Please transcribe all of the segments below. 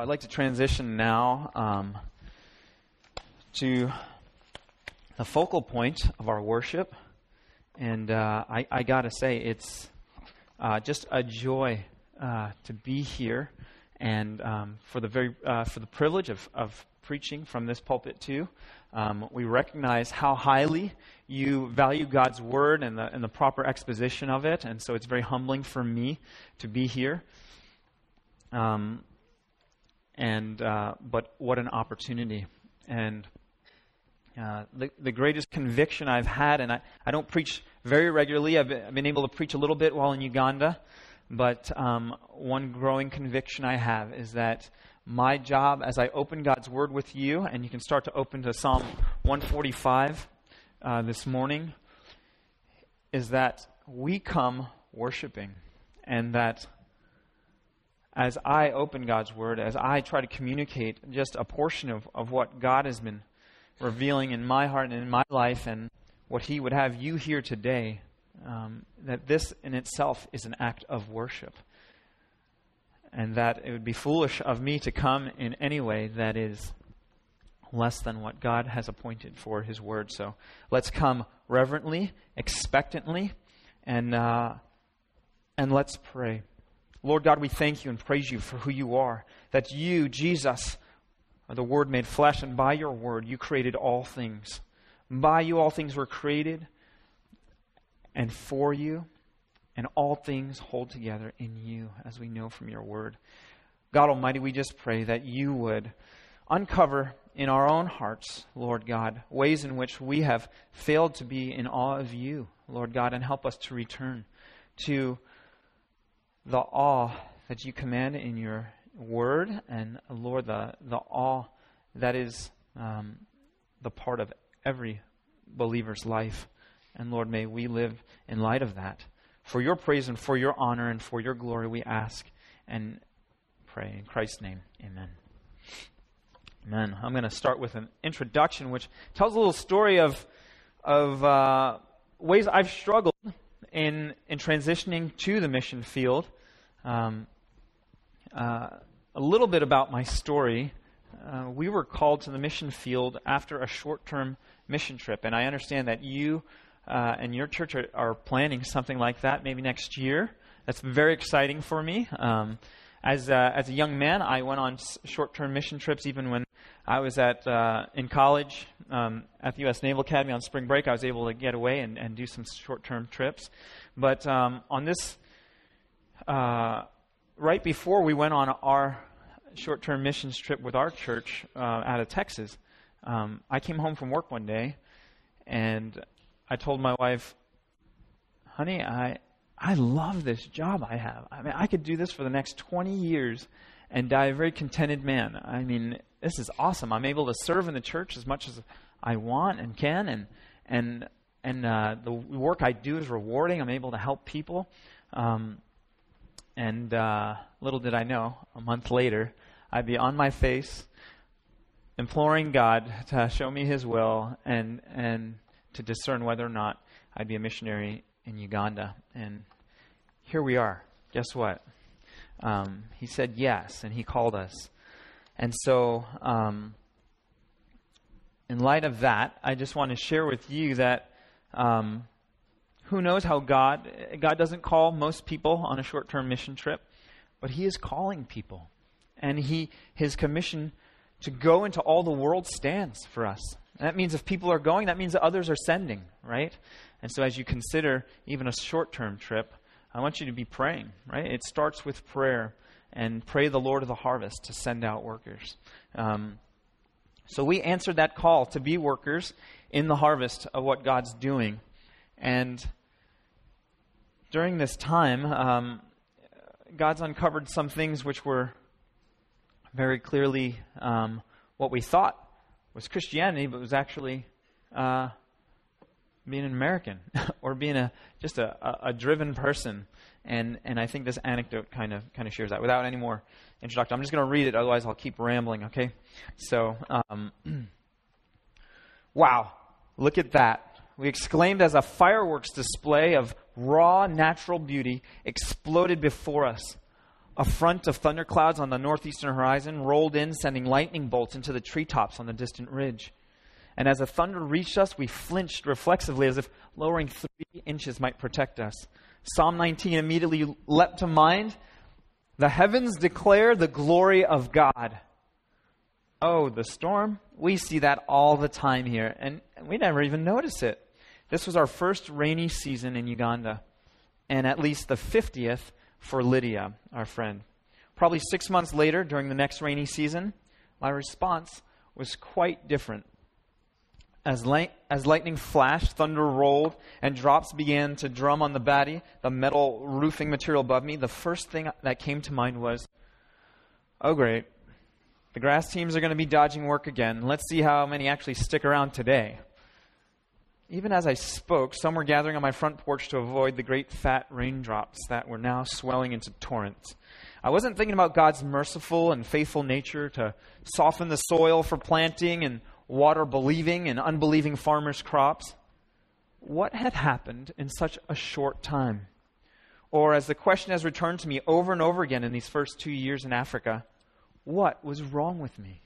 I'd like to transition now um, to the focal point of our worship. And uh, I, I got to say, it's uh, just a joy uh, to be here and um, for, the very, uh, for the privilege of, of preaching from this pulpit, too. Um, we recognize how highly you value God's word and the, and the proper exposition of it. And so it's very humbling for me to be here. Um, and uh, but what an opportunity and uh, the, the greatest conviction I've had, and I, I don't preach very regularly. I've been, I've been able to preach a little bit while in Uganda, but um, one growing conviction I have is that my job as I open God's Word with you, and you can start to open to Psalm 145 uh, this morning, is that we come worshiping, and that as I open God's Word, as I try to communicate just a portion of, of what God has been revealing in my heart and in my life and what He would have you hear today, um, that this in itself is an act of worship. And that it would be foolish of me to come in any way that is less than what God has appointed for His Word. So let's come reverently, expectantly, and, uh, and let's pray. Lord God, we thank you and praise you for who you are. That you, Jesus, are the Word made flesh, and by your Word you created all things. By you all things were created, and for you, and all things hold together in you, as we know from your Word. God Almighty, we just pray that you would uncover in our own hearts, Lord God, ways in which we have failed to be in awe of you, Lord God, and help us to return to the awe that you command in your word, and Lord, the, the awe that is um, the part of every believer's life. And Lord, may we live in light of that. For your praise and for your honor and for your glory, we ask and pray. In Christ's name, amen. Amen. I'm going to start with an introduction which tells a little story of, of uh, ways I've struggled in, in transitioning to the mission field. Um, uh, a little bit about my story. Uh, we were called to the mission field after a short term mission trip, and I understand that you uh, and your church are, are, planning something like that maybe next year. That's very exciting for me. Um, as, uh, as a young man, I went on short term mission trips even when I was at, uh, in college um, at the U.S. Naval Academy on spring break. I was able to get away and, and do some short term trips. But um, on this, uh, right before we went on our short term missions trip with our church uh, out of Texas, um, I came home from work one day and I told my wife, honey, I, I love this job I have. I mean, I could do this for the next 20 years and die a very contented man. I mean, this is awesome. I'm able to serve in the church as much as I want and can, and and and uh, the work I do is rewarding. I'm able to help people. Um, and uh, little did I know, a month later, I'd be on my face, imploring God to show me His will and and to discern whether or not I'd be a missionary in Uganda. And here we are. Guess what? Um, he said yes, and he called us. And so, um, in light of that, I just want to share with you that um, who knows how God God doesn't call most people on a short-term mission trip, but He is calling people, and He His commission to go into all the world stands for us. And that means if people are going, that means that others are sending, right? And so as you consider even a short-term trip, I want you to be praying, right? It starts with prayer and pray the Lord of the harvest to send out workers. Um, so we answered that call to be workers in the harvest of what God's doing. And during this time, um, God's uncovered some things which were very clearly um, what we thought was Christianity, but was actually uh, being an American or being a just a, a, a, driven person. And and I think this anecdote kind of kind of shares that. Without any more introduction, I'm just going to read it. Otherwise, I'll keep rambling. Okay. So, um, wow, look at that. We exclaimed as a fireworks display of raw natural beauty exploded before us. A front of thunderclouds on the northeastern horizon rolled in, sending lightning bolts into the treetops on the distant ridge. And as the thunder reached us, we flinched reflexively as if lowering three inches might protect us. Psalm 19 immediately leapt to mind. The heavens declare the glory of God. Oh, the storm. We see that all the time here, and we never even notice it. This was our first rainy season in Uganda, and at least the 50th for Lydia, our friend. Probably six months later, during the next rainy season, my response was quite different. As, light, as lightning flashed, thunder rolled, and drops began to drum on the batty, the metal roofing material above me, the first thing that came to mind was, oh, great. The grass teams are going to be dodging work again. Let's see how many actually stick around today. Even as I spoke, some were gathering on my front porch to avoid the great fat raindrops that were now swelling into torrents. I wasn't thinking about God's merciful and faithful nature to soften the soil for planting and water believing and unbelieving farmers' crops. What had happened in such a short time? Or, as the question has returned to me over and over again in these first two years in Africa, what was wrong with me?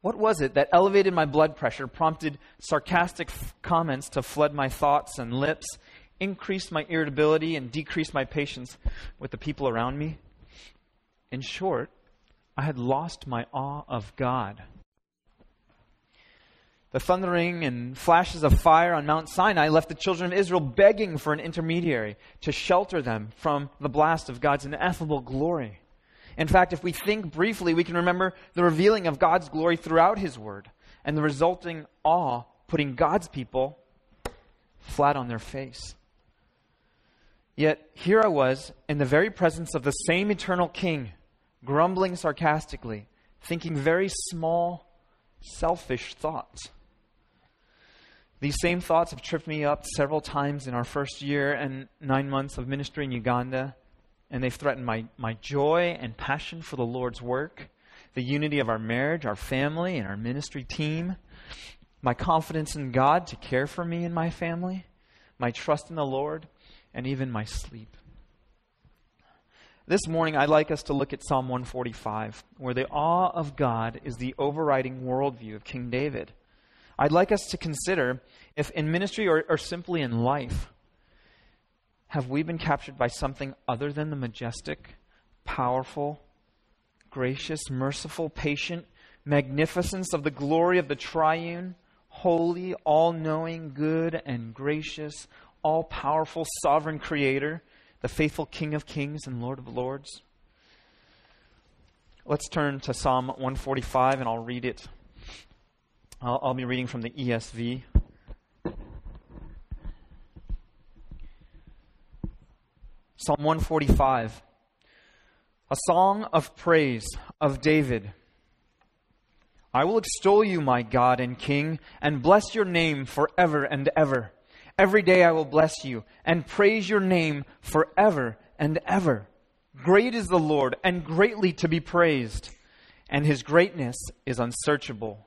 What was it that elevated my blood pressure, prompted sarcastic f- comments to flood my thoughts and lips, increased my irritability, and decreased my patience with the people around me? In short, I had lost my awe of God. The thundering and flashes of fire on Mount Sinai left the children of Israel begging for an intermediary to shelter them from the blast of God's ineffable glory. In fact, if we think briefly, we can remember the revealing of God's glory throughout His Word and the resulting awe putting God's people flat on their face. Yet here I was in the very presence of the same eternal King, grumbling sarcastically, thinking very small, selfish thoughts. These same thoughts have tripped me up several times in our first year and nine months of ministry in Uganda and they've threatened my, my joy and passion for the Lord's work, the unity of our marriage, our family, and our ministry team, my confidence in God to care for me and my family, my trust in the Lord, and even my sleep. This morning, I'd like us to look at Psalm 145, where the awe of God is the overriding worldview of King David. I'd like us to consider if in ministry or, or simply in life, have we been captured by something other than the majestic, powerful, gracious, merciful, patient magnificence of the glory of the triune, holy, all knowing, good, and gracious, all powerful, sovereign creator, the faithful King of kings and Lord of lords? Let's turn to Psalm 145 and I'll read it. I'll, I'll be reading from the ESV. Psalm 145, a song of praise of David. I will extol you, my God and King, and bless your name forever and ever. Every day I will bless you and praise your name forever and ever. Great is the Lord and greatly to be praised, and his greatness is unsearchable.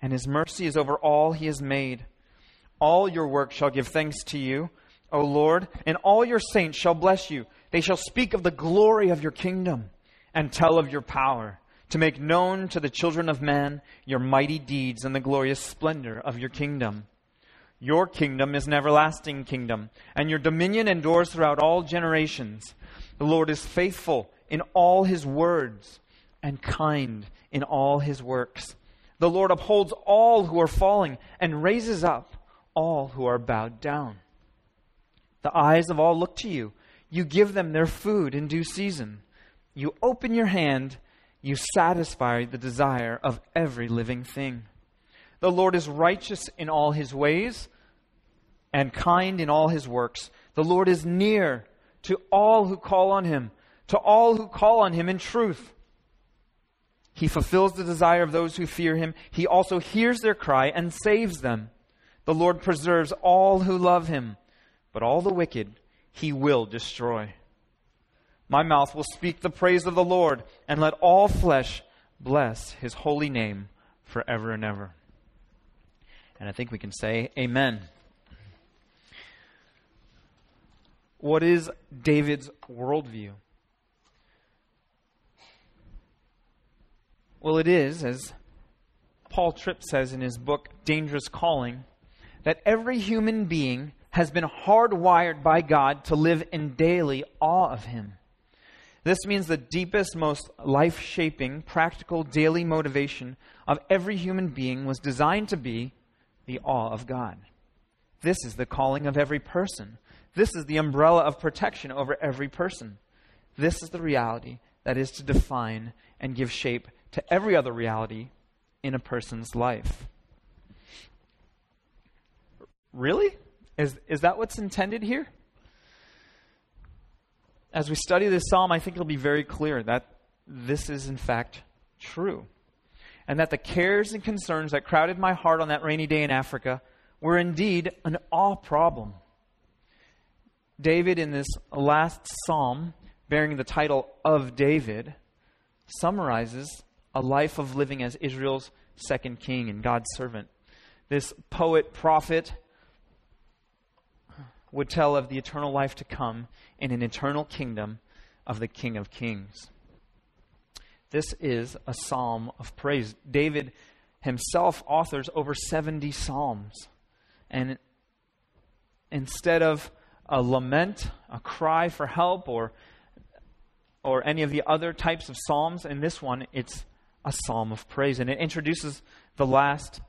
and his mercy is over all he has made. All your work shall give thanks to you. O Lord, and all your saints shall bless you. They shall speak of the glory of your kingdom and tell of your power, to make known to the children of man your mighty deeds and the glorious splendor of your kingdom. Your kingdom is an everlasting kingdom, and your dominion endures throughout all generations. The Lord is faithful in all his words and kind in all his works. The Lord upholds all who are falling and raises up all who are bowed down. The eyes of all look to you. You give them their food in due season. You open your hand, you satisfy the desire of every living thing. The Lord is righteous in all his ways and kind in all his works. The Lord is near to all who call on him, to all who call on him in truth. He fulfills the desire of those who fear him. He also hears their cry and saves them. The Lord preserves all who love him, but all the wicked he will destroy. My mouth will speak the praise of the Lord, and let all flesh bless his holy name forever and ever. And I think we can say, Amen. What is David's worldview? Well, it is, as Paul Tripp says in his book, Dangerous Calling, that every human being has been hardwired by God to live in daily awe of Him. This means the deepest, most life shaping, practical, daily motivation of every human being was designed to be the awe of God. This is the calling of every person. This is the umbrella of protection over every person. This is the reality that is to define and give shape to every other reality in a person's life. Really? Is, is that what's intended here? As we study this psalm, I think it'll be very clear that this is, in fact, true. And that the cares and concerns that crowded my heart on that rainy day in Africa were indeed an awe problem. David, in this last psalm, bearing the title of David, summarizes a life of living as Israel's second king and God's servant. This poet, prophet, would tell of the eternal life to come in an eternal kingdom of the King of Kings. This is a psalm of praise. David himself authors over 70 psalms. And instead of a lament, a cry for help, or, or any of the other types of psalms, in this one, it's a psalm of praise. And it introduces the last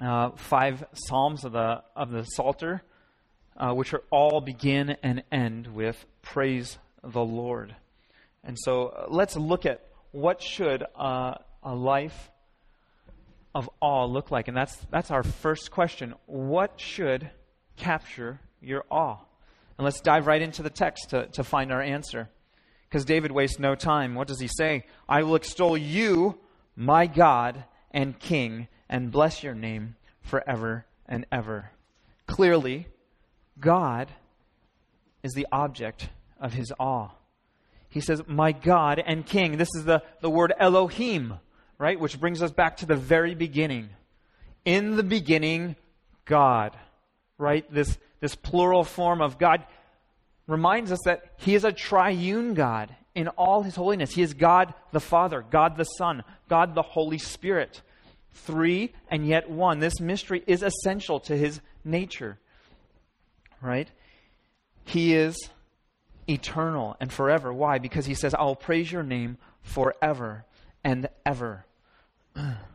uh, five psalms of the, of the Psalter, uh, which are all begin and end with praise the Lord. And so uh, let's look at what should a life of awe look like. And that's, that's our first question. What should capture your awe? And let's dive right into the text to, to find our answer because David wastes no time. What does he say? I will extol you, my God and King, and bless your name forever and ever. Clearly, God is the object of his awe. He says, My God and King. This is the, the word Elohim, right? Which brings us back to the very beginning. In the beginning, God, right? This, this plural form of God reminds us that He is a triune God in all His holiness. He is God the Father, God the Son, God the Holy Spirit. Three and yet one. This mystery is essential to His nature. Right? He is eternal and forever. Why? Because He says, I will praise your name forever and ever.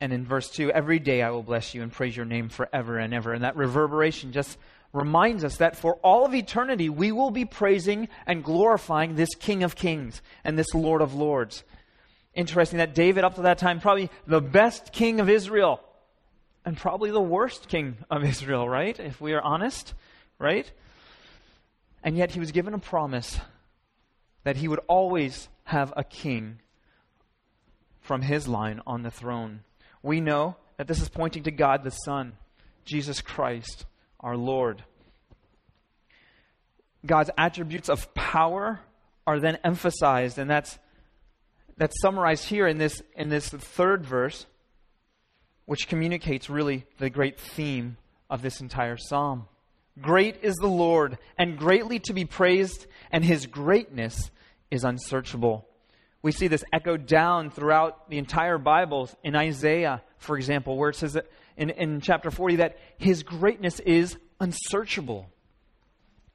And in verse 2, every day I will bless you and praise your name forever and ever. And that reverberation just reminds us that for all of eternity, we will be praising and glorifying this King of Kings and this Lord of Lords. Interesting that David, up to that time, probably the best king of Israel and probably the worst king of Israel, right? If we are honest, right? And yet he was given a promise that he would always have a king from his line on the throne we know that this is pointing to God the Son, Jesus Christ, our Lord. God's attributes of power are then emphasized, and that's, that's summarized here in this, in this third verse, which communicates really the great theme of this entire psalm. Great is the Lord, and greatly to be praised, and his greatness is unsearchable. We see this echoed down throughout the entire Bible in Isaiah, for example, where it says that in, in chapter 40 that his greatness is unsearchable.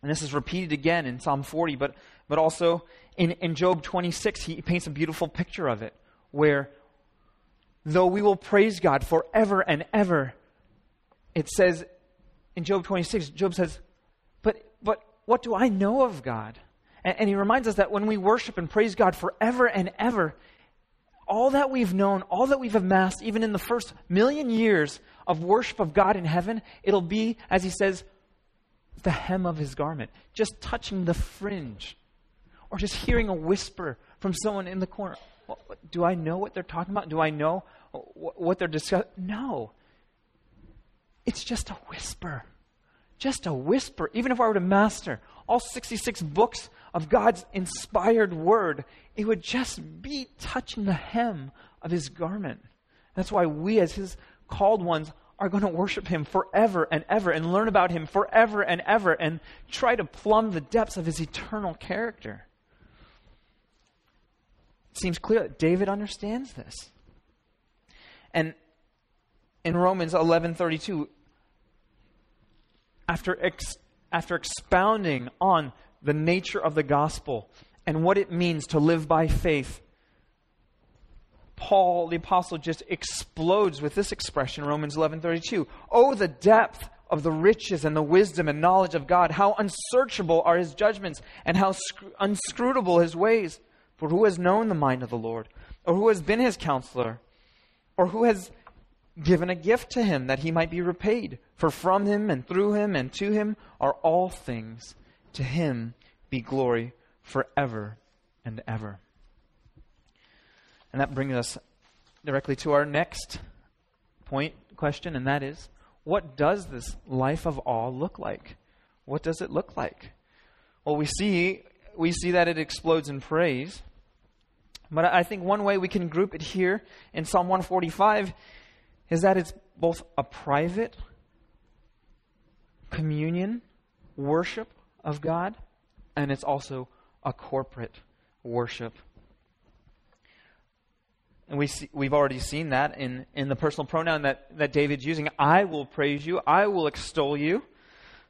And this is repeated again in Psalm 40, but, but also in, in Job 26, he paints a beautiful picture of it, where though we will praise God forever and ever, it says in Job 26, Job says, but, but what do I know of God? And, and he reminds us that when we worship and praise God forever and ever, all that we've known, all that we've amassed, even in the first million years of worship of God in heaven, it'll be, as he says, the hem of his garment, just touching the fringe, or just hearing a whisper from someone in the corner. Do I know what they're talking about? Do I know what they're discussing? No. It's just a whisper. Just a whisper. Even if I were to master all 66 books of God's inspired word, it would just be touching the hem of his garment. That's why we, as his called ones, are going to worship him forever and ever and learn about him forever and ever and try to plumb the depths of his eternal character. It seems clear that David understands this. And in Romans 11:32 after ex- after expounding on the nature of the gospel and what it means to live by faith. Paul the apostle just explodes with this expression Romans 11:32 oh the depth of the riches and the wisdom and knowledge of God. How unsearchable are his judgments and how sc- unscrutable his ways. For who has known the mind of the Lord? Or who has been his counselor? Or who has given a gift to him that he might be repaid? For from him and through him and to him are all things to him be glory forever and ever and that brings us directly to our next point, question, and that is what does this life of awe look like? What does it look like? Well, we see, we see that it explodes in praise. But I think one way we can group it here in Psalm 145 is that it's both a private communion, worship of God, and it's also a corporate worship and we see, we've already seen that in, in the personal pronoun that, that David's using. I will praise you. I will extol you.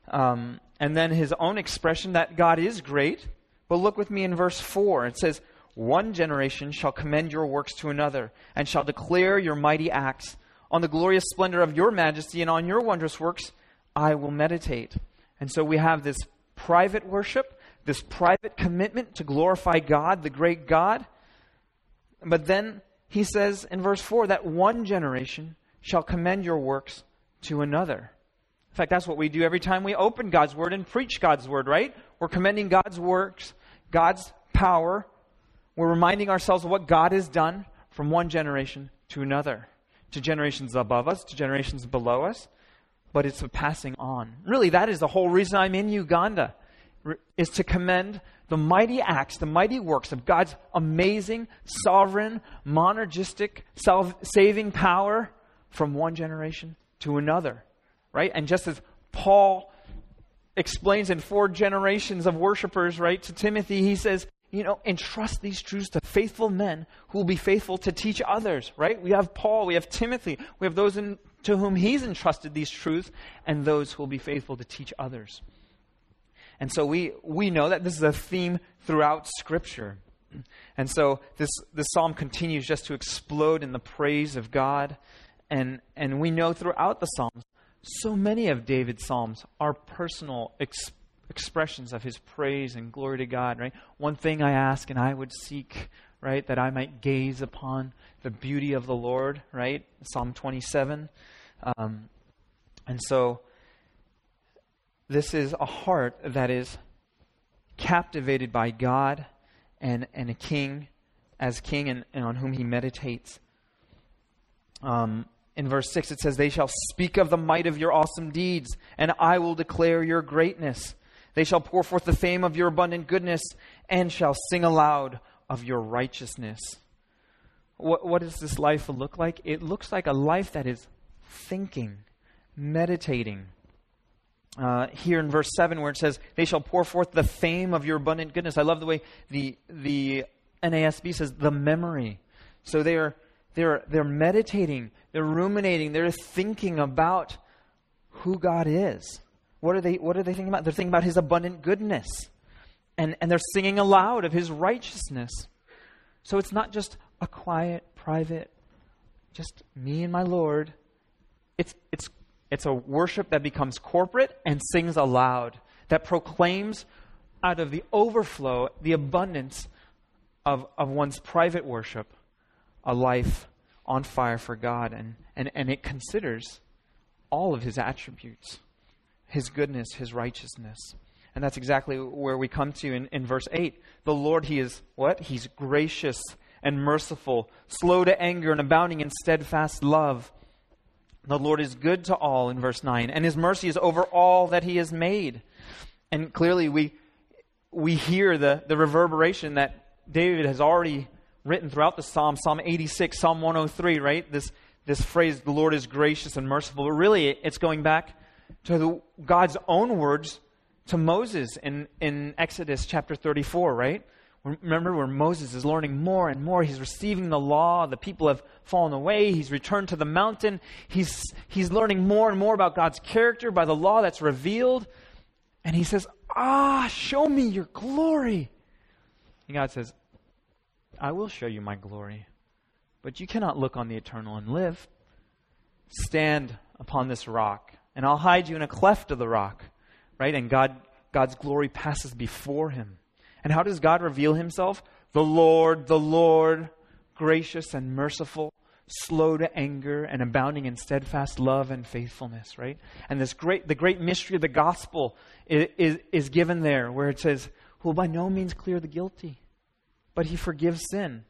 Um, and then his own expression that God is great. But look with me in verse 4. It says, One generation shall commend your works to another, and shall declare your mighty acts. On the glorious splendor of your majesty and on your wondrous works, I will meditate. And so we have this private worship, this private commitment to glorify God, the great God. But then he says in verse 4 that one generation shall commend your works to another. In fact, that's what we do every time we open God's Word and preach God's Word, right? We're commending God's works, God's power. We're reminding ourselves of what God has done from one generation to another, to generations above us, to generations below us. But it's a passing on. Really, that is the whole reason I'm in Uganda, is to commend the mighty acts, the mighty works of God's amazing, sovereign, monergistic, saving power from one generation to another. Right? And just as Paul explains in four generations of worshipers, right, to Timothy, he says, you know, entrust these truths to faithful men who will be faithful to teach others, right? We have Paul, we have Timothy, we have those in, to whom he's entrusted these truths, and those who will be faithful to teach others. And so we, we know that this is a theme throughout Scripture. And so this, this psalm continues just to explode in the praise of God. And, and we know throughout the Psalms, so many of David's Psalms are personal ex- expressions of his praise and glory to God, right? One thing I ask and I would seek, right, that I might gaze upon the beauty of the Lord, right? Psalm 27. Um, and so this is a heart that is captivated by God and, and a king as king and, and on whom he meditates. Um, in verse 6, it says, They shall speak of the might of your awesome deeds, and I will declare your greatness. They shall pour forth the fame of your abundant goodness, and shall sing aloud of your righteousness. What, what does this life look like? It looks like a life that is thinking, meditating, uh, here in verse 7 where it says, They shall pour forth the fame of your abundant goodness. I love the way the, the NASB says, the memory. So they are, they're, they're meditating, they're ruminating, they're thinking about who God is. What are they, what are they thinking about? They're thinking about his abundant goodness. And, and they're singing aloud of his righteousness. So it's not just a quiet, private, just me and my Lord. It's, it's it's a worship that becomes corporate and sings aloud, that proclaims out of the overflow, the abundance of, of one's private worship, a life on fire for God. And, and, and it considers all of his attributes his goodness, his righteousness. And that's exactly where we come to in, in verse 8. The Lord, He is what? He's gracious and merciful, slow to anger, and abounding in steadfast love. The Lord is good to all in verse 9, and His mercy is over all that He has made. And clearly, we, we hear the, the reverberation that David has already written throughout the Psalm, Psalm 86, Psalm 103, right? This, this phrase, the Lord is gracious and merciful. But really, it's going back to the, God's own words to Moses in, in Exodus chapter 34, right? Remember where Moses is learning more and more. He's receiving the law. The people have fallen away. He's returned to the mountain. He's, he's learning more and more about God's character by the law that's revealed. And he says, Ah, show me your glory. And God says, I will show you my glory. But you cannot look on the eternal and live. Stand upon this rock, and I'll hide you in a cleft of the rock right? And God, God's glory passes before him. And how does God reveal himself? The Lord, the Lord, gracious and merciful, slow to anger, and abounding in steadfast love and faithfulness, right? And this great, the great mystery of the gospel is, is, is given there, where it says, who will by no means clear the guilty, but he forgives sin.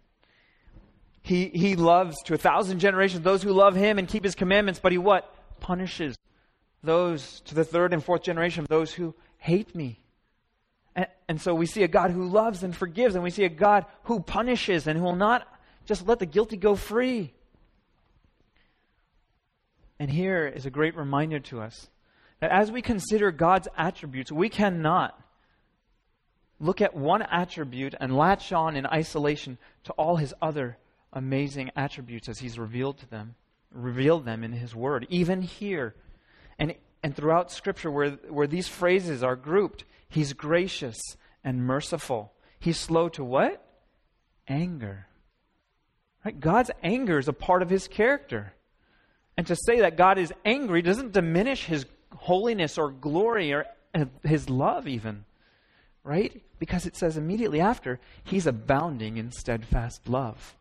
He, he loves to a thousand generations those who love him and keep his commandments, but he what? Punishes those to the third and fourth generation those who hate me. And, and, so we see a God who loves and forgives, and we see a God who punishes and who will not just let the guilty go free. And here is a great reminder to us that as we consider God's attributes, we cannot look at one attribute and latch on in isolation to all his other amazing attributes as he's revealed to them, revealed them in his word. Even here, and, and throughout Scripture, where, where these phrases are grouped, He's gracious and merciful. He's slow to what? Anger. Right? God's anger is a part of His character. And to say that God is angry doesn't diminish His holiness or glory or uh, His love, even. Right? Because it says immediately after, He's abounding in steadfast love.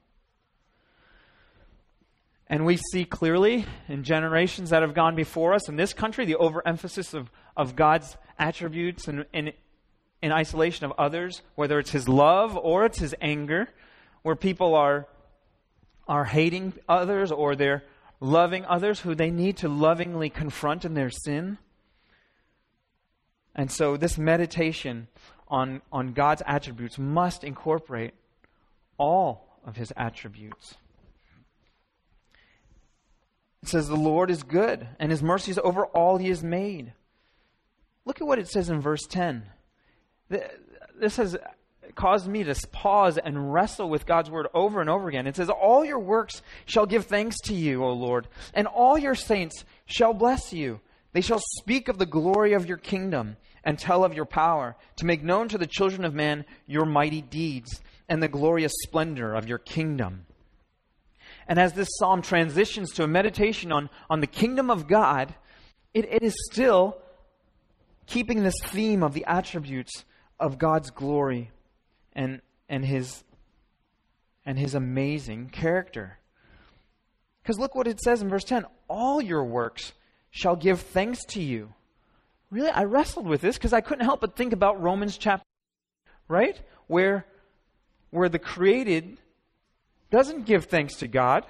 And we see clearly in generations that have gone before us in this country the overemphasis of, of God's attributes and in, in isolation of others, whether it's his love or it's his anger, where people are, are hating others or they're loving others who they need to lovingly confront in their sin. And so this meditation on, on God's attributes must incorporate all of his attributes. It says, The Lord is good, and his mercy is over all he has made. Look at what it says in verse 10. This has caused me to pause and wrestle with God's word over and over again. It says, All your works shall give thanks to you, O Lord, and all your saints shall bless you. They shall speak of the glory of your kingdom and tell of your power, to make known to the children of man your mighty deeds and the glorious splendor of your kingdom. And as this psalm transitions to a meditation on, on the kingdom of God, it, it is still keeping this theme of the attributes of God's glory and, and, his, and his amazing character. Because look what it says in verse 10 All your works shall give thanks to you. Really, I wrestled with this because I couldn't help but think about Romans chapter, right? Where, where the created doesn't give thanks to God,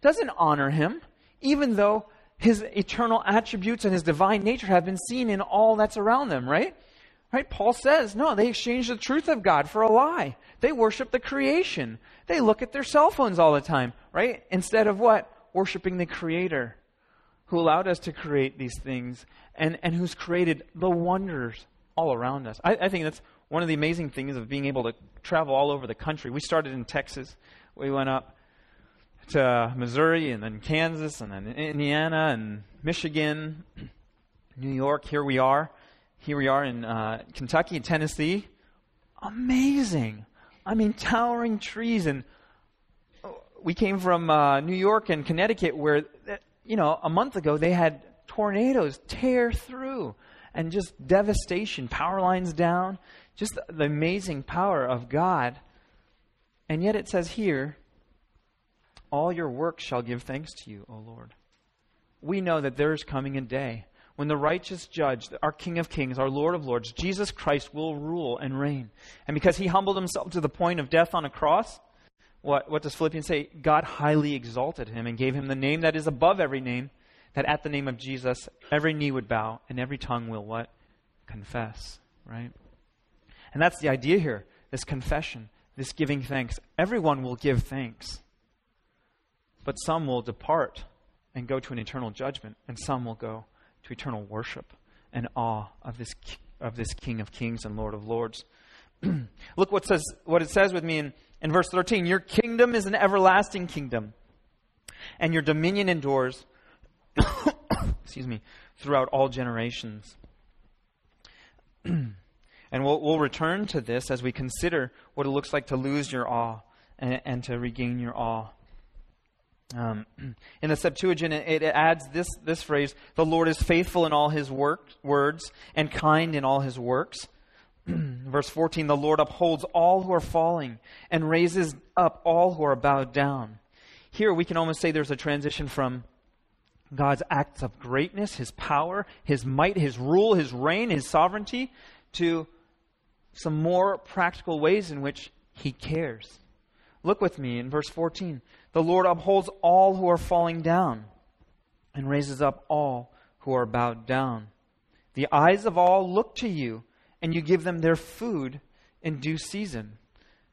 doesn't honor Him, even though His eternal attributes and His divine nature have been seen in all that's around them, right? Right? Paul says, no, they exchange the truth of God for a lie. They worship the creation. They look at their cell phones all the time, right? Instead of what? Worshiping the Creator who allowed us to create these things and, and who's created the wonders all around us. I, I think that's one of the amazing things of being able to travel all over the country. We started in Texas we went up to Missouri and then Kansas and then Indiana and Michigan, New York. Here we are. Here we are in uh, Kentucky and Tennessee. Amazing. I mean, towering trees. And we came from uh, New York and Connecticut where, you know, a month ago they had tornadoes tear through and just devastation, power lines down, just the amazing power of God and yet it says here, all your works shall give thanks to you, O Lord. We know that there is coming a day when the righteous judge, our King of Kings, our Lord of Lords, Jesus Christ will rule and reign. And because he humbled himself to the point of death on a cross, what, what does Philippians say? God highly exalted him and gave him the name that is above every name, that at the name of Jesus every knee would bow and every tongue will what? Confess, right? And that's the idea here this confession, this giving thanks. Everyone will give thanks, but some will depart and go to an eternal judgment, and some will go to eternal worship and awe of this, of this King of Kings and Lord of Lords. Look what, says, what it says with me in, in verse 13 Your kingdom is an everlasting kingdom, and your dominion endures, excuse me, throughout all generations. and we'll, we'll return to this as we consider what it looks like to lose your awe and, and to regain your awe. Um, in the Septuagint, it, it, adds this, this phrase The Lord is faithful in all his work, words and kind in all his works. Verse 14 The Lord upholds all who are falling and raises up all who are bowed down. Here we can almost say there's a transition from God's acts of greatness, his power, his might, his rule, his reign, his sovereignty, to some more practical ways in which he cares. Look with me in verse 14. The Lord upholds all who are falling down and raises up all who are bowed down. The eyes of all look to you, and you give them their food in due season.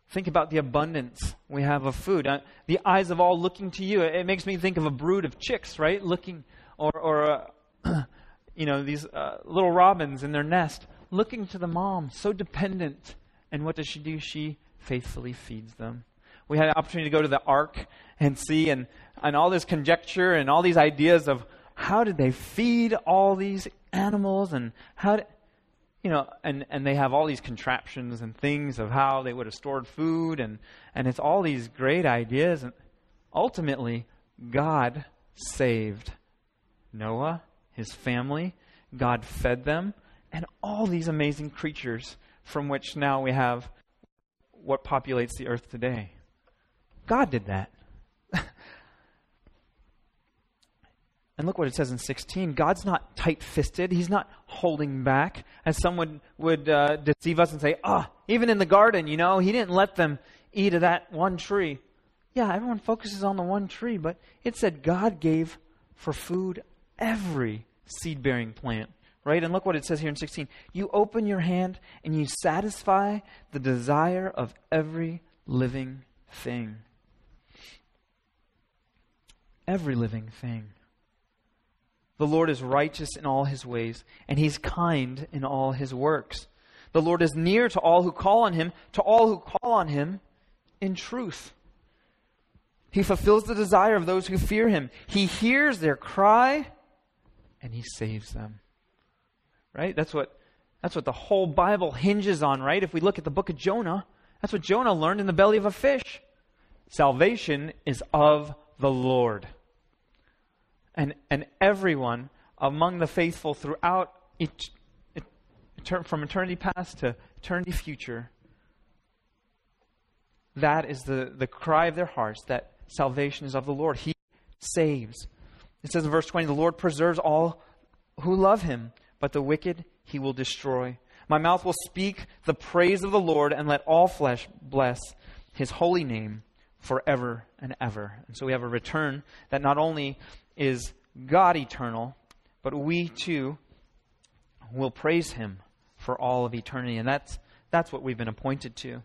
Think about the abundance we have of food. Uh, the eyes of all looking to you. It makes me think of a brood of chicks, right? Looking, or, or uh, you know, these uh, little robins in their nest, looking to the mom, so dependent. And what does she do? She faithfully feeds them. We had an opportunity to go to the ark and see and, and all this conjecture and all these ideas of how did they feed all these animals and how did, you know, and, and they have all these contraptions and things of how they would have stored food and, and it's all these great ideas and ultimately God saved Noah, his family, God fed them, and all these amazing creatures from which now we have what populates the earth today. God did that. and look what it says in 16. God's not tight fisted, He's not holding back, as someone would uh, deceive us and say, ah, oh, even in the garden, you know, He didn't let them eat of that one tree. Yeah, everyone focuses on the one tree, but it said God gave for food every seed bearing plant. Right? And look what it says here in 16. You open your hand and you satisfy the desire of every living thing every living thing. The Lord is righteous in all his ways, and he's kind in all his works. The Lord is near to all who call on him, to all who call on him in truth. He fulfills the desire of those who fear him. He hears their cry and he saves them. Right? That's what that's what the whole Bible hinges on, right? If we look at the book of Jonah, that's what Jonah learned in the belly of a fish. Salvation is of the Lord and, and everyone among the faithful throughout each, from eternity past to eternity future. That is the, the cry of their hearts that salvation is of the Lord. He saves. It says in verse 20 the Lord preserves all who love him, but the wicked he will destroy. My mouth will speak the praise of the Lord, and let all flesh bless his holy name forever and ever. And so we have a return that not only is God eternal, but we too will praise him for all of eternity. And that's, that's what we've been appointed to.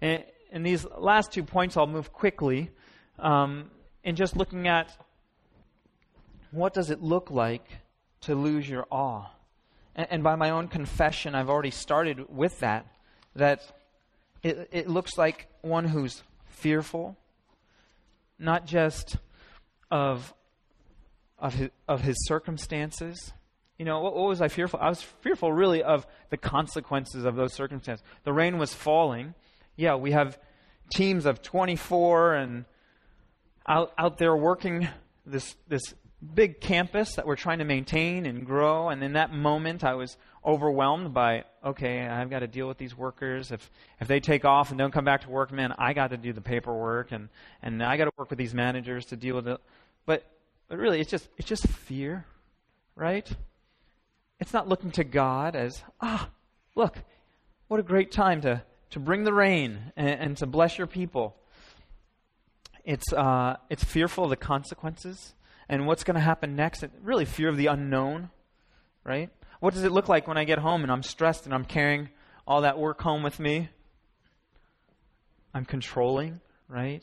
And in these last two points, I'll move quickly um, in just looking at what does it look like to lose your awe. And, and by my own confession, I've already started with that, that it, it looks like one who's fearful, not just of of his, of his circumstances. You know, what, what was I fearful? I was fearful really of the consequences of those circumstances. The rain was falling. Yeah, we have teams of 24 and out, out there working this, this big campus that we're trying to maintain and grow. And in that moment, I was overwhelmed by, okay, I've got to deal with these workers. If if they take off and don't come back to work, man, I got to do the paperwork and and I got to work with these managers to deal with it. But but really, it's just it's just fear, right? it's not looking to God as, ah, look, what a great time to, to bring the rain and, and to bless your people. It's, uh, it's fearful of the consequences and what's going to happen next. really, fear of the unknown, right? What does it look like when I get home and I'm stressed and I'm carrying all that work home with me? I'm controlling, right?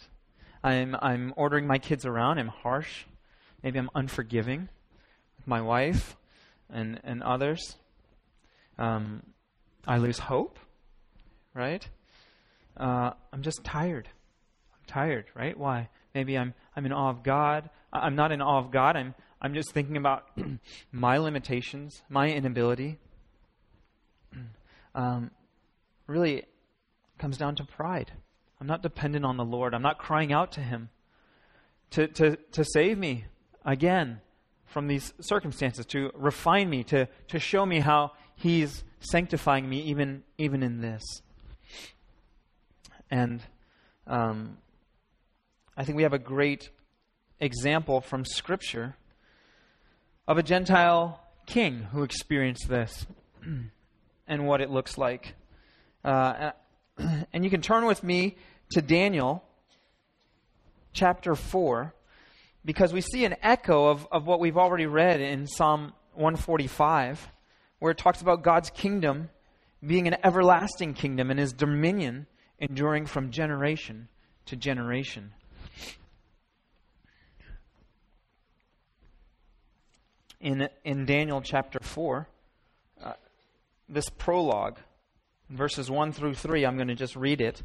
I'm, I'm ordering my kids around. I'm harsh. Maybe I'm unforgiving with my wife and, and others. Um, I lose hope, right? Uh, I'm just tired. I'm tired, right? Why? Maybe I'm, I'm in awe of God. I'm not in awe of God. I'm, I'm just thinking about my limitations, my inability. Um, really comes down to pride. I'm not dependent on the Lord. I'm not crying out to Him to, to, to save me again from these circumstances, to refine me, to, to show me how He's sanctifying me even, even in this. And um, I think we have a great example from Scripture of a Gentile king who experienced this and what it looks like. Uh, and you can turn with me to Daniel chapter 4 because we see an echo of, of what we've already read in Psalm 145, where it talks about God's kingdom being an everlasting kingdom and his dominion enduring from generation to generation. In, in Daniel chapter 4, uh, this prologue, verses 1 through 3, I'm going to just read it.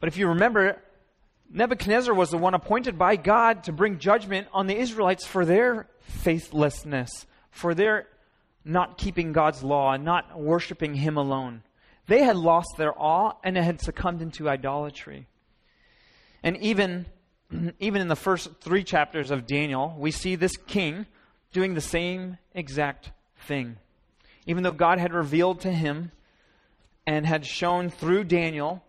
But if you remember, Nebuchadnezzar was the one appointed by God to bring judgment on the Israelites for their faithlessness, for their not keeping God's law and not worshiping Him alone. They had lost their awe and had succumbed into idolatry. And even, even in the first three chapters of Daniel, we see this king doing the same exact thing. Even though God had revealed to him and had shown through Daniel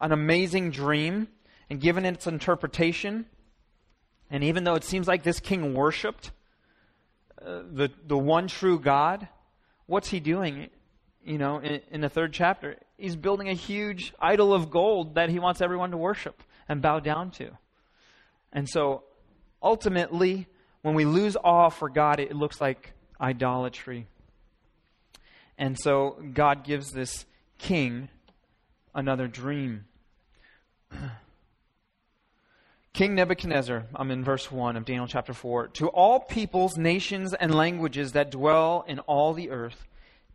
an amazing dream and given its interpretation. And even though it seems like this king worshiped uh, the, the one true God, what's he doing? You know, in, in the third chapter, he's building a huge idol of gold that he wants everyone to worship and bow down to. And so, ultimately, when we lose awe for God, it looks like idolatry. And so, God gives this king another dream. King Nebuchadnezzar, I'm in verse 1 of Daniel chapter 4. To all peoples, nations, and languages that dwell in all the earth,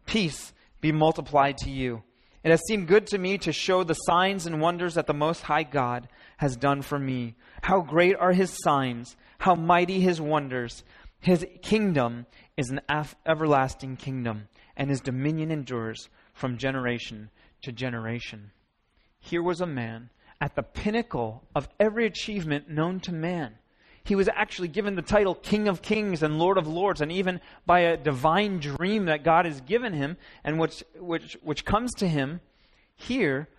peace be multiplied to you. It has seemed good to me to show the signs and wonders that the Most High God has done for me. How great are his signs, how mighty his wonders. His kingdom is an everlasting kingdom, and his dominion endures from generation to generation. Here was a man at the pinnacle of every achievement known to man. He was actually given the title King of Kings and Lord of Lords, and even by a divine dream that God has given him, and which, which, which comes to him here,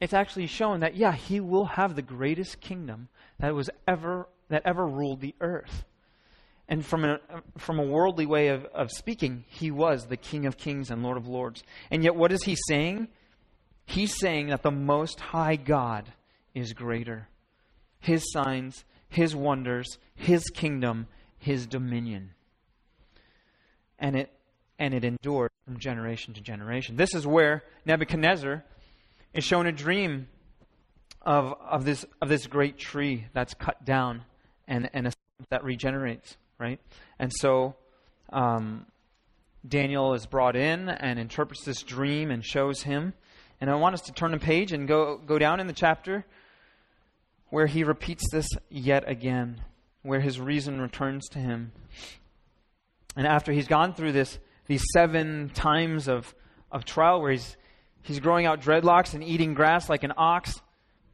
it's actually shown that, yeah, he will have the greatest kingdom that was ever, that ever ruled the earth. And from a, from a worldly way of, of speaking, he was the King of Kings and Lord of Lords. And yet, what is he saying? He's saying that the Most High God is greater. His signs, His wonders, His kingdom, His dominion. And it, and it endured from generation to generation. This is where Nebuchadnezzar is shown a dream of, of, this, of this great tree that's cut down and, and a, that regenerates, right? And so um, Daniel is brought in and interprets this dream and shows him and I want us to turn a page and go, go down in the chapter where he repeats this yet again, where his reason returns to him. And after he's gone through this, these seven times of, of trial where he's, he's growing out dreadlocks and eating grass like an ox,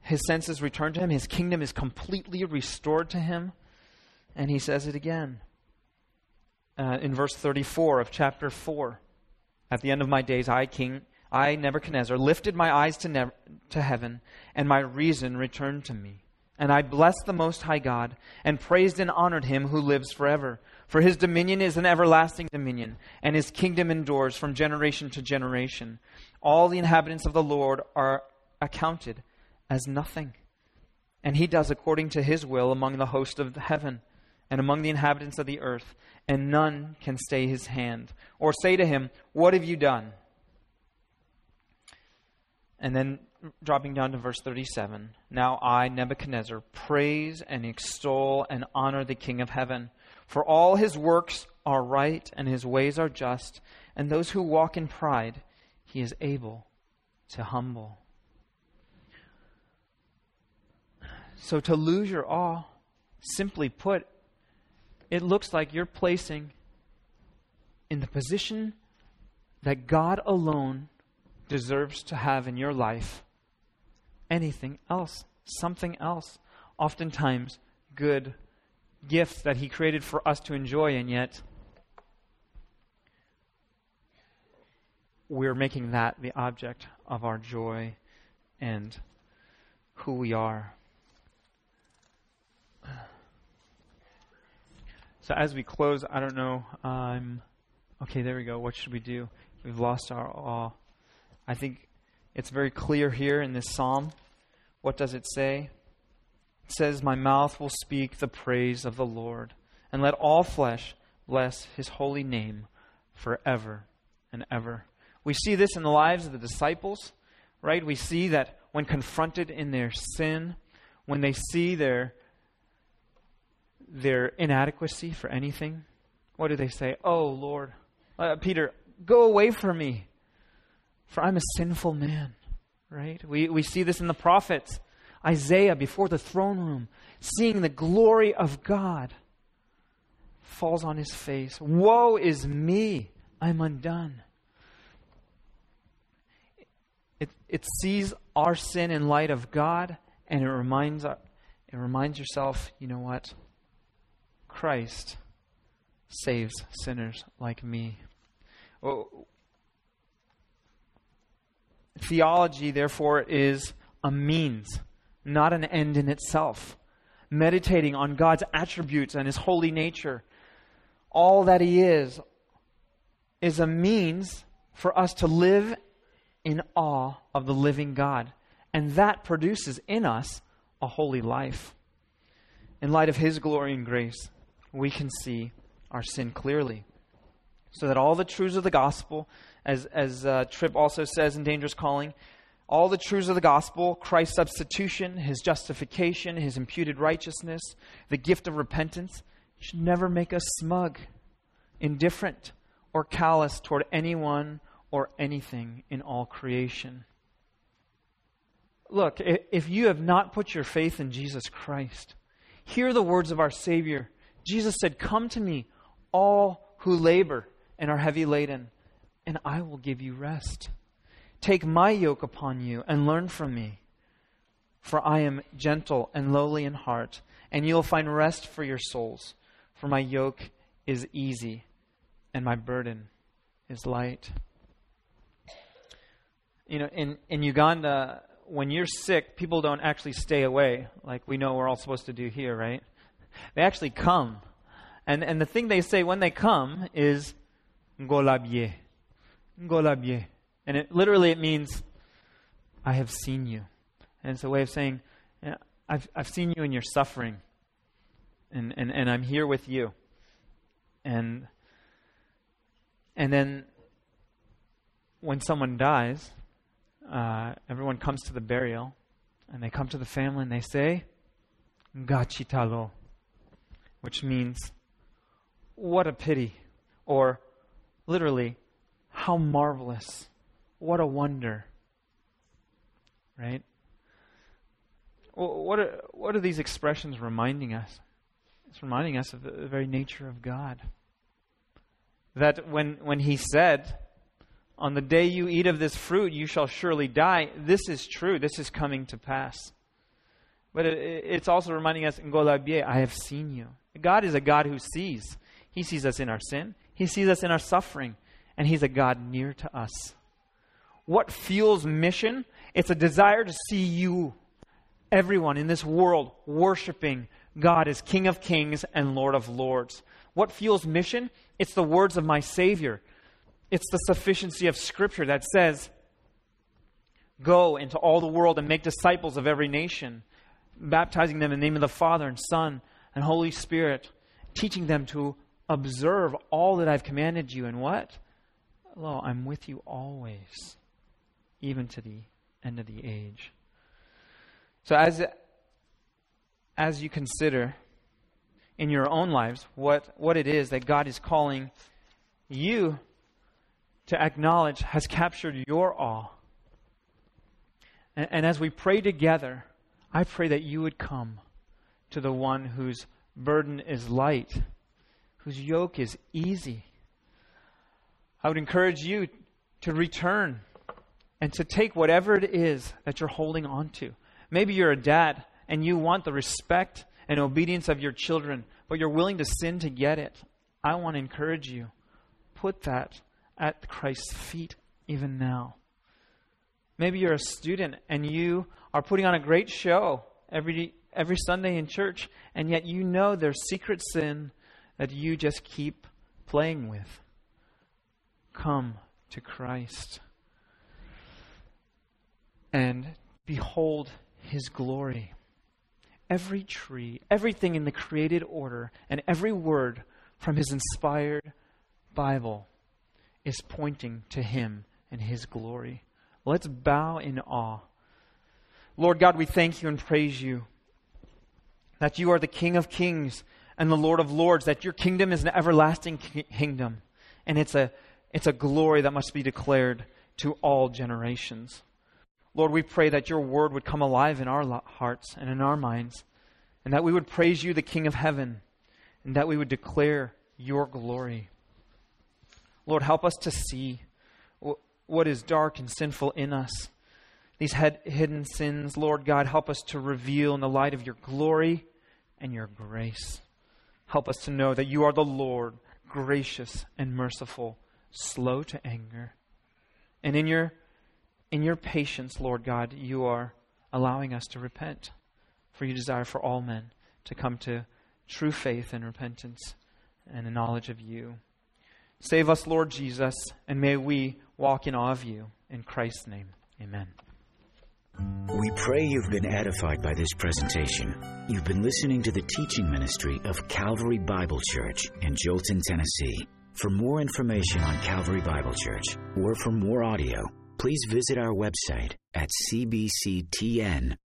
his senses return to him. His kingdom is completely restored to him. And he says it again uh, in verse 34 of chapter 4. At the end of my days, I, King, I, Nebuchadnezzar, lifted my eyes to, ne- to heaven, and my reason returned to me. And I blessed the Most High God, and praised and honored him who lives forever. For his dominion is an everlasting dominion, and his kingdom endures from generation to generation. All the inhabitants of the Lord are accounted as nothing. And he does according to his will among the host of heaven and among the inhabitants of the earth, and none can stay his hand or say to him, What have you done? And then dropping down to verse 37 Now I, Nebuchadnezzar, praise and extol and honor the King of heaven, for all his works are right and his ways are just, and those who walk in pride he is able to humble. So to lose your awe, simply put, it looks like you're placing in the position that God alone deserves to have in your life anything else, something else. Oftentimes, good gifts that He created for us to enjoy, and yet we're making that the object of our joy and who we are. So as we close, I don't know. Um, okay, there we go. What should we do? We've lost our awe. I think it's very clear here in this psalm. What does it say? It says, My mouth will speak the praise of the Lord, and let all flesh bless his holy name forever and ever. We see this in the lives of the disciples, right? We see that when confronted in their sin, when they see their their inadequacy for anything, what do they say? Oh, Lord, uh, Peter, go away from me, for I'm a sinful man. Right? We, we see this in the prophets. Isaiah, before the throne room, seeing the glory of God, falls on his face. Woe is me! I'm undone. It, it sees our sin in light of God, and it reminds, uh, it reminds yourself, you know what? Christ saves sinners like me. Theology, therefore, is a means, not an end in itself. Meditating on God's attributes and His holy nature, all that He is, is a means for us to live in awe of the living God. And that produces in us a holy life. In light of His glory and grace, we can see our sin clearly. So that all the truths of the gospel, as, as uh, Tripp also says in Dangerous Calling, all the truths of the gospel, Christ's substitution, his justification, his imputed righteousness, the gift of repentance, should never make us smug, indifferent, or callous toward anyone or anything in all creation. Look, if you have not put your faith in Jesus Christ, hear the words of our Savior Jesus said, Come to me, all who labor and are heavy laden, and I will give you rest. Take my yoke upon you and learn from me, for I am gentle and lowly in heart, and you will find rest for your souls. For my yoke is easy and my burden is light. You know, in, in Uganda, when you're sick, people don't actually stay away like we know we're all supposed to do here, right? They actually come. And, and the thing they say when they come is Ngolabye. Ngolabye. And it literally it means I have seen you. And it's a way of saying, I've, I've seen you in your suffering. And, and, and I'm here with you. And and then when someone dies, uh, everyone comes to the burial, and they come to the family and they say, Gachitalo which means, what a pity, or literally, how marvelous, what a wonder. Right? What are, what are these expressions reminding us? It's reminding us of the, the very nature of God. That when, when He said, On the day you eat of this fruit, you shall surely die, this is true. This is coming to pass. But it, it's also reminding us, Ngolabye, I have seen you. God is a God who sees. He sees us in our sin, He sees us in our suffering, and He's a God near to us. What fuels mission? It's a desire to see you everyone in this world worshiping God as King of Kings and Lord of Lords. What fuels mission? It's the words of my Savior. It's the sufficiency of Scripture that says, Go into all the world and make disciples of every nation, baptizing them in the name of the Father and Son and Holy Spirit, teaching them to observe all that I've commanded you. And what? Lo, I'm with you always, even to the end of the age. So as as you consider in your own lives what, what it is that God is calling you to acknowledge has captured your awe. And, and as we pray together, I pray that you would come to the one whose burden is light, whose yoke is easy. I would encourage you to return and to take whatever it is that you're holding on to. Maybe you're a dad and you want the respect and obedience of your children, but you're willing to sin to get it. I want to encourage you. Put that at Christ's feet even now. Maybe you're a student and you are putting on a great show every every Sunday in church, and yet you know there's secret sin that you just keep playing with. Come to Christ and behold his glory. Every tree, everything in the created order, and every word from his inspired Bible is pointing to him and his glory. Let's bow in awe. Lord God, we thank you and praise you that you are the King of kings and the Lord of lords, that your kingdom is an everlasting kingdom, and it's a, it's a glory that must be declared to all generations. Lord, we pray that your word would come alive in our hearts and in our minds, and that we would praise you, the King of heaven, and that we would declare your glory. Lord, help us to see what is dark and sinful in us. These hidden sins, Lord God, help us to reveal in the light of your glory and your grace. Help us to know that you are the Lord, gracious and merciful, slow to anger. And in your, in your patience, Lord God, you are allowing us to repent, for you desire for all men to come to true faith and repentance and a knowledge of you. Save us, Lord Jesus, and may we walk in awe of you. In Christ's name, amen. We pray you've been edified by this presentation. You've been listening to the teaching ministry of Calvary Bible Church in Jolton, Tennessee. For more information on Calvary Bible Church or for more audio, please visit our website at cbctn.org.